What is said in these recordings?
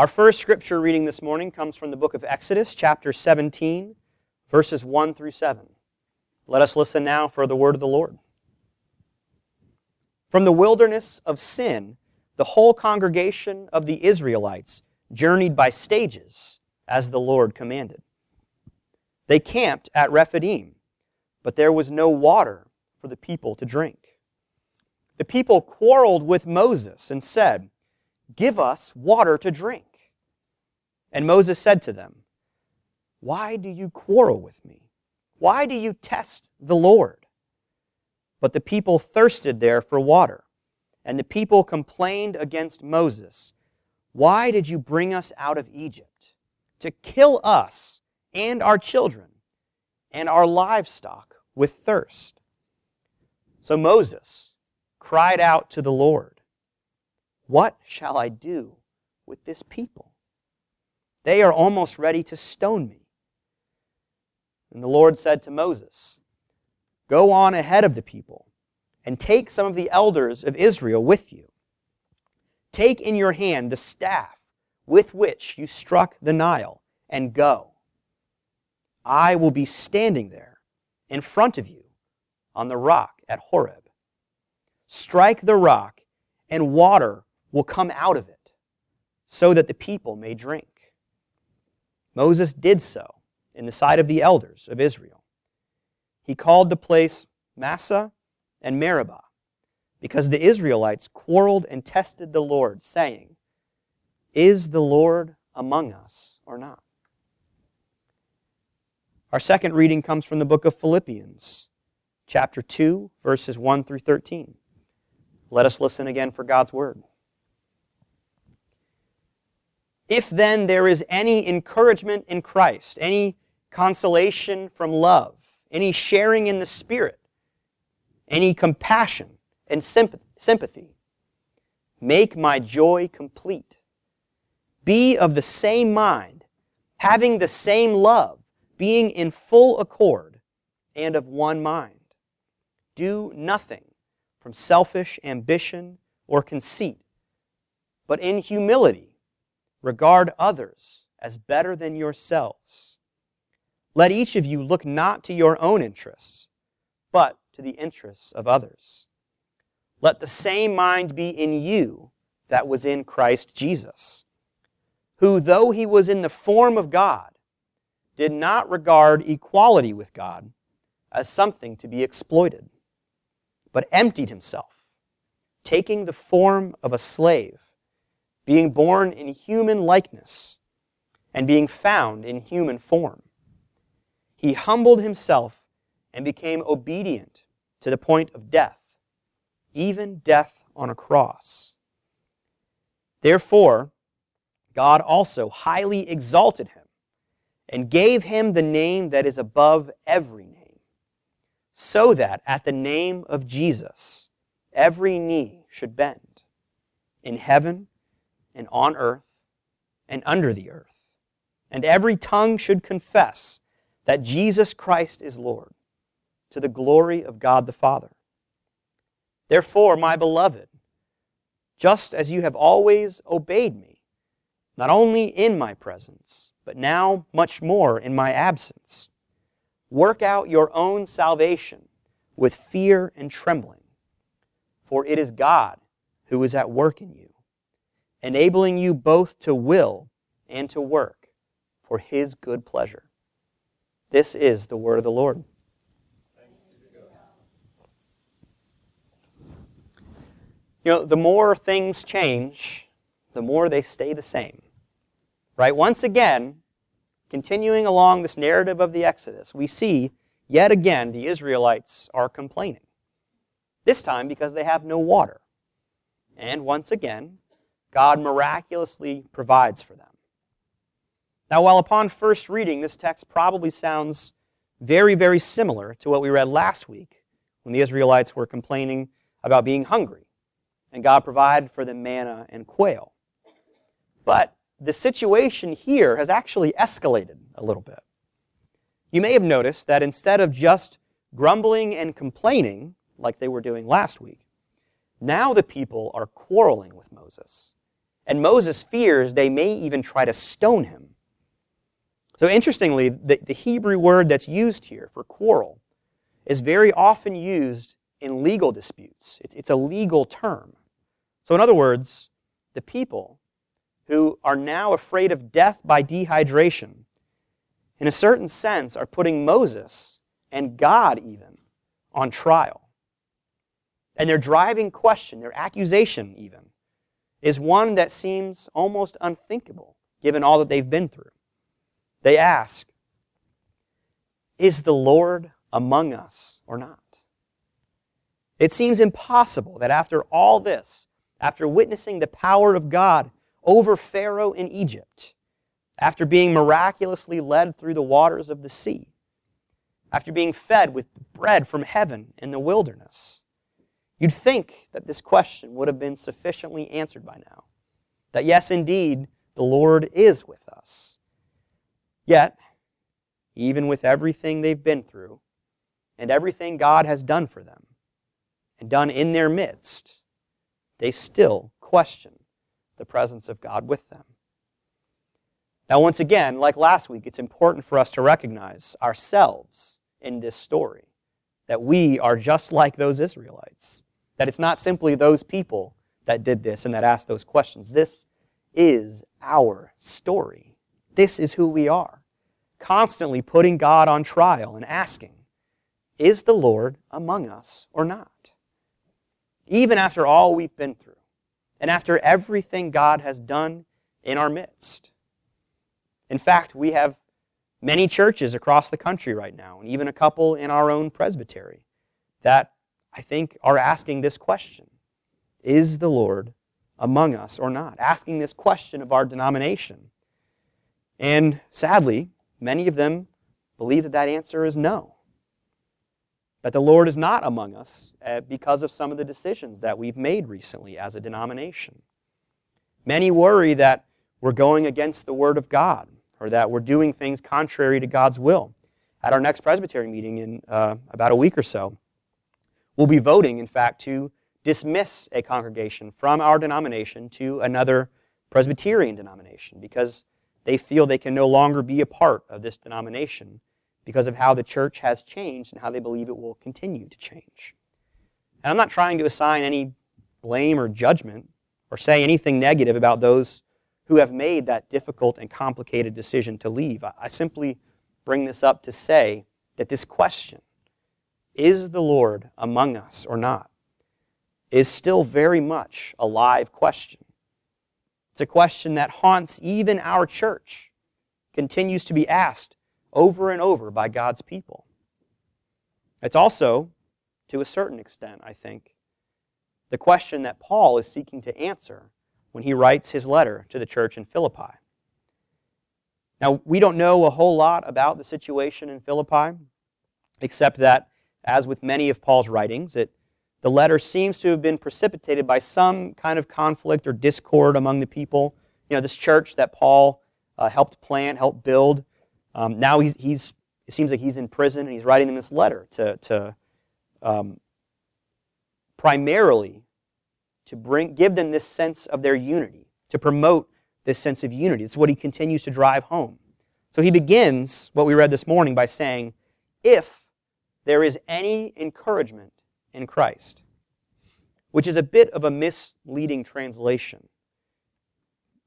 Our first scripture reading this morning comes from the book of Exodus, chapter 17, verses 1 through 7. Let us listen now for the word of the Lord. From the wilderness of sin, the whole congregation of the Israelites journeyed by stages, as the Lord commanded. They camped at Rephidim, but there was no water for the people to drink. The people quarreled with Moses and said, Give us water to drink. And Moses said to them, Why do you quarrel with me? Why do you test the Lord? But the people thirsted there for water, and the people complained against Moses, Why did you bring us out of Egypt? To kill us and our children and our livestock with thirst. So Moses cried out to the Lord, What shall I do with this people? They are almost ready to stone me. And the Lord said to Moses, Go on ahead of the people and take some of the elders of Israel with you. Take in your hand the staff with which you struck the Nile and go. I will be standing there in front of you on the rock at Horeb. Strike the rock, and water will come out of it, so that the people may drink. Moses did so in the sight of the elders of Israel. He called the place Massah and Meribah because the Israelites quarreled and tested the Lord, saying, Is the Lord among us or not? Our second reading comes from the book of Philippians, chapter 2, verses 1 through 13. Let us listen again for God's word. If then there is any encouragement in Christ, any consolation from love, any sharing in the Spirit, any compassion and sympathy, make my joy complete. Be of the same mind, having the same love, being in full accord and of one mind. Do nothing from selfish ambition or conceit, but in humility Regard others as better than yourselves. Let each of you look not to your own interests, but to the interests of others. Let the same mind be in you that was in Christ Jesus, who, though he was in the form of God, did not regard equality with God as something to be exploited, but emptied himself, taking the form of a slave being born in human likeness and being found in human form. He humbled himself and became obedient to the point of death, even death on a cross. Therefore, God also highly exalted him and gave him the name that is above every name, so that at the name of Jesus every knee should bend, in heaven and on earth and under the earth. And every tongue should confess that Jesus Christ is Lord, to the glory of God the Father. Therefore, my beloved, just as you have always obeyed me, not only in my presence, but now much more in my absence, work out your own salvation with fear and trembling, for it is God who is at work in you enabling you both to will and to work for his good pleasure. This is the word of the Lord. You know, the more things change, the more they stay the same. Right? Once again, continuing along this narrative of the Exodus, we see yet again the Israelites are complaining. This time because they have no water. And once again, God miraculously provides for them. Now, while upon first reading, this text probably sounds very, very similar to what we read last week when the Israelites were complaining about being hungry, and God provided for them manna and quail. But the situation here has actually escalated a little bit. You may have noticed that instead of just grumbling and complaining like they were doing last week, now the people are quarreling with Moses And Moses fears they may even try to stone him. So, interestingly, the, the Hebrew word that's used here for quarrel is very often used in legal disputes. It's, it's a legal term. So, in other words, the people who are now afraid of death by dehydration, in a certain sense, are putting Moses and God even on trial. And their driving question, their accusation even, is one that seems almost unthinkable given all that they've been through. They ask, Is the Lord among us or not? It seems impossible that after all this, after witnessing the power of God over Pharaoh in Egypt, after being miraculously led through the waters of the sea, after being fed with bread from heaven in the wilderness, you'd think that this question would have been sufficiently answered by now. That yes, indeed, the Lord is with us. Yet, even with everything they've been through and everything God has done for them and done in their midst, they still question the presence of God with them. Now, once again, like last week, it's important for us to recognize ourselves in this story that we are just like those Israelites. That it's not simply those people that did this and that asked those questions. This is our story. This is who we are. Constantly putting God on trial and asking, is the Lord among us or not? Even after all we've been through and after everything God has done in our midst. In fact, we have many churches across the country right now, and even a couple in our own presbytery, that I think are asking this question Is the Lord among us or not? Asking this question of our denomination. And sadly, many of them believe that that answer is no. That the Lord is not among us uh, because of some of the decisions that we've made recently as a denomination. Many worry that we're going against the Word of God or that we're doing things contrary to God's will. At our next Presbytery meeting in uh, about a week or so, we'll be voting, in fact, to dismiss a congregation from our denomination to another Presbyterian denomination because they feel they can no longer be a part of this denomination because of how the church has changed and how they believe it will continue to change. And I'm not trying to assign any blame or judgment or say anything negative about those who have made that difficult and complicated decision to leave. I simply bring this up to say that this question, is the Lord among us or not, is still very much a live question. It's a question that haunts even our church, continues to be asked over and over by God's people. It's also, to a certain extent, I think, the question that Paul is seeking to answer when he writes his letter to the church in Philippi. Now, we don't know a whole lot about the situation in Philippi, except that, as with many of Paul's writings, it, the letter seems to have been precipitated by some kind of conflict or discord among the people. You know, this church that Paul uh, helped plant, helped build, um, now he's, he's, it seems like he's in prison and he's writing them this letter to, to um, primarily to bring, give them this sense of their unity, to promote this sense of unity. It's what he continues to drive home. So he begins what we read this morning by saying, if there is any encouragement in Christ, which is a bit of a misleading translation.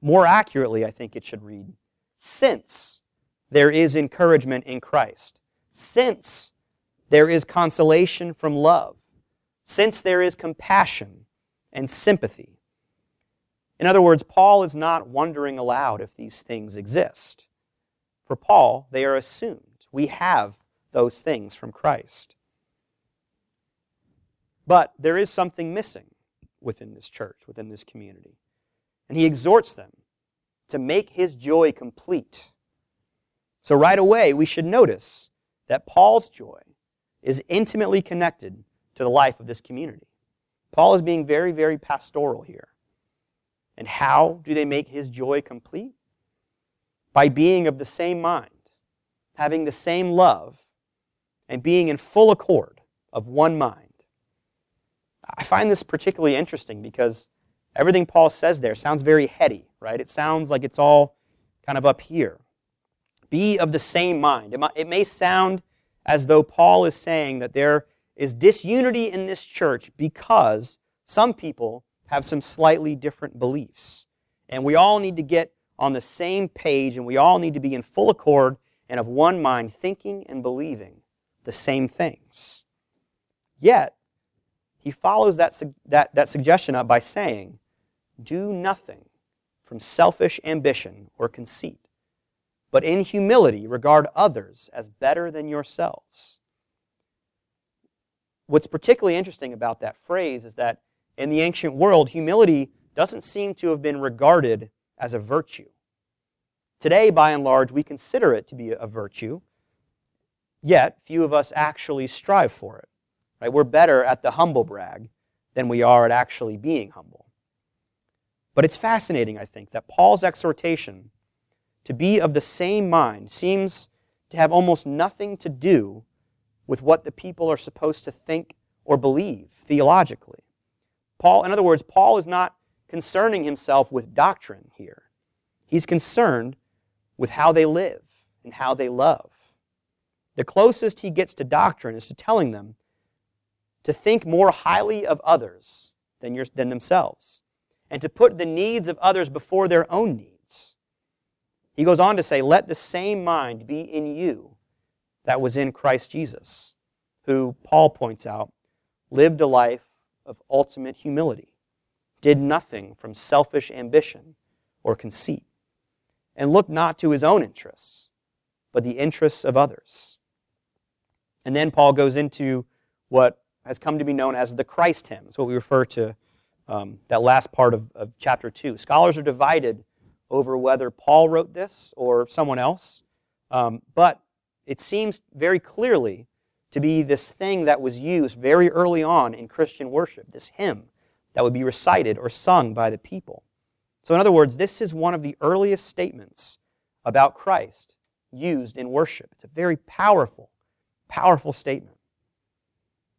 More accurately, I think it should read, since there is encouragement in Christ. Since there is consolation from love. Since there is compassion and sympathy. In other words, Paul is not wondering aloud if these things exist. For Paul, they are assumed. We have those things from Christ. But there is something missing within this church, within this community. And he exhorts them to make his joy complete so, right away, we should notice that Paul's joy is intimately connected to the life of this community. Paul is being very, very pastoral here. And how do they make his joy complete? By being of the same mind, having the same love, and being in full accord of one mind. I find this particularly interesting because Everything Paul says there sounds very heady, right? It sounds like it's all kind of up here. Be of the same mind. It, may sound as though Paul is saying that there is disunity in this church because some people have some slightly different beliefs. And we all need to get on the same page and we all need to be in full accord and of one mind, thinking and believing the same things. Yet, he follows that, that, that suggestion up by saying, Do nothing from selfish ambition or conceit, but in humility regard others as better than yourselves. What's particularly interesting about that phrase is that in the ancient world, humility doesn't seem to have been regarded as a virtue. Today, by and large, we consider it to be a virtue, yet few of us actually strive for it. Right? We're better at the humble brag than we are at actually being humble. But it's fascinating, I think, that Paul's exhortation to be of the same mind seems to have almost nothing to do with what the people are supposed to think or believe theologically. Paul, in other words, Paul is not concerning himself with doctrine here. He's concerned with how they live and how they love. The closest he gets to doctrine is to telling them to think more highly of others than, your, than themselves and to put the needs of others before their own needs. He goes on to say, Let the same mind be in you that was in Christ Jesus, who, Paul points out, lived a life of ultimate humility, did nothing from selfish ambition or conceit and looked not to his own interests, but the interests of others. And then Paul goes into what has come to be known as the Christ hymn. It's what we refer to um, that last part of, of chapter 2. Scholars are divided over whether Paul wrote this or someone else, um, but it seems very clearly to be this thing that was used very early on in Christian worship, this hymn that would be recited or sung by the people. So, in other words, this is one of the earliest statements about Christ used in worship. It's a very powerful, powerful statement.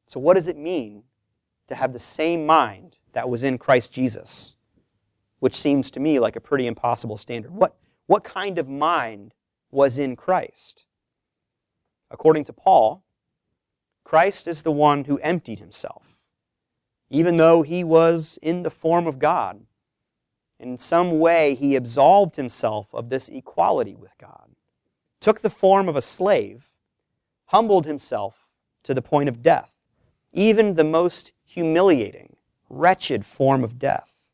So, what does it mean to have the same mind that was in Christ Jesus? Which seems to me like a pretty impossible standard. What, what kind of mind was in Christ? According to Paul, Christ is the one who emptied himself. Even though he was in the form of God, in some way, he absolved himself of this equality with God, took the form of a slave, humbled himself to the point of death, even the most humiliating, wretched form of death.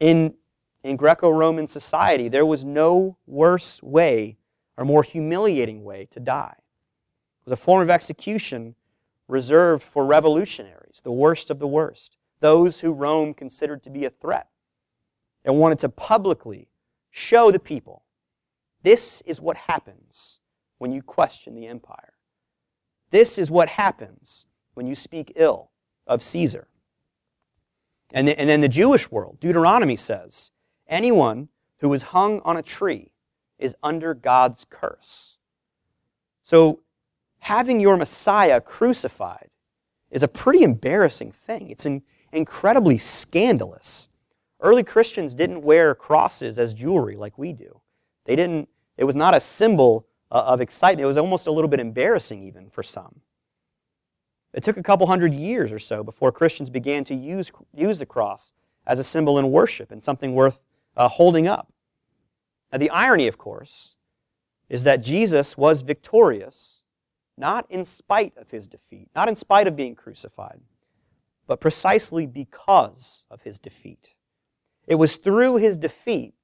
In, in Greco Roman society, there was no worse way or more humiliating way to die. It was a form of execution reserved for revolutionaries, the worst of the worst, those who Rome considered to be a threat and wanted to publicly show the people this is what happens when you question the empire. This is what happens when you speak ill of Caesar. And, the, and then the Jewish world, Deuteronomy says, anyone who is hung on a tree is under God's curse. So, having your Messiah crucified is a pretty embarrassing thing. It's in, incredibly scandalous. Early Christians didn't wear crosses as jewelry like we do. They didn't, it was not a symbol of excitement. It was almost a little bit embarrassing, even for some. It took a couple hundred years or so before Christians began to use, use the cross as a symbol in worship and something worth uh, holding up. Now, the irony, of course, is that Jesus was victorious, not in spite of his defeat, not in spite of being crucified, but precisely because of his defeat. It was through his defeat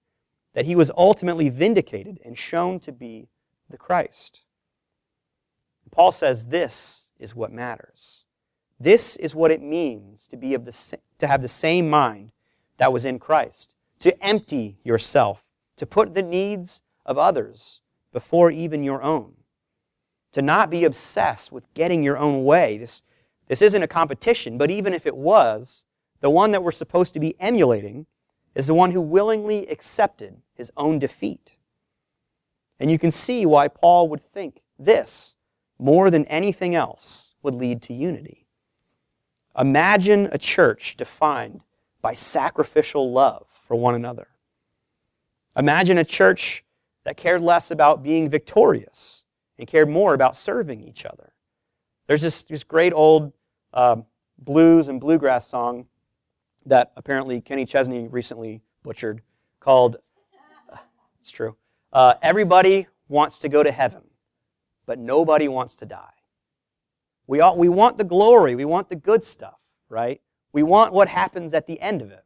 that he was ultimately vindicated and shown to be the Christ. Paul says this is what matters. This is what it means to, be of the, to have the same mind that was in Christ, to empty yourself, to put the needs of others before even your own, to not be obsessed with getting your own way. This, this isn't a competition, but even if it was, the one that we're supposed to be emulating is the one who willingly accepted his own defeat. And you can see why Paul would think this, more than anything else, would lead to unity. Imagine a church defined by sacrificial love for one another. Imagine a church that cared less about being victorious and cared more about serving each other. There's this, this great old uh, blues and bluegrass song that apparently Kenny Chesney recently butchered called, uh, it's true, uh, Everybody Wants to Go to Heaven, but Nobody Wants to Die. We, all, we want the glory, we want the good stuff, right? We want what happens at the end of it,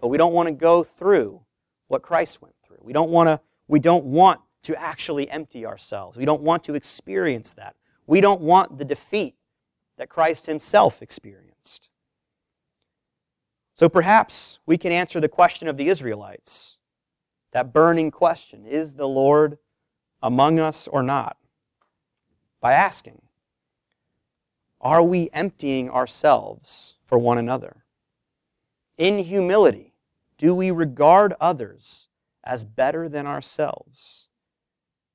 but we don't want to go through what Christ went through. We don't want to, we don't want to actually empty ourselves. We don't want to experience that. We don't want the defeat that Christ himself experienced. So perhaps we can answer the question of the Israelites, that burning question, is the Lord among us or not? By asking, are we emptying ourselves for one another? In humility, do we regard others as better than ourselves?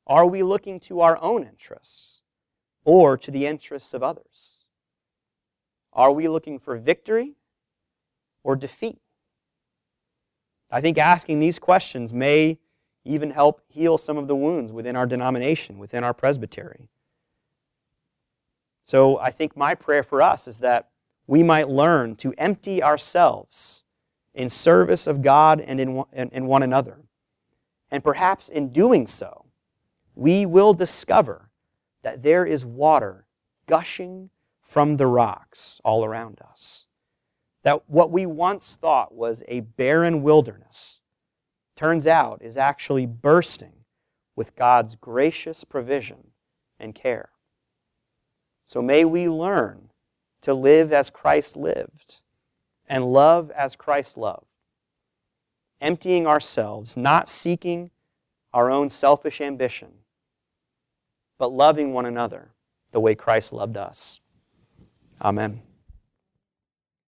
Are we looking to our own interests or to the interests of others? Are we looking for victory or defeat? I think asking these questions may even help heal some of the wounds within our denomination, within our presbytery. So I think my prayer for us is that we might learn to empty ourselves in service of God and in, in one another. And perhaps in doing so, we will discover that there is water gushing from the rocks all around us. That what we once thought was a barren wilderness turns out is actually bursting with God's gracious provision and care. So may we learn to live as Christ lived and love as Christ loved, emptying ourselves, not seeking our own selfish ambition, but loving one another the way Christ loved us. Amen.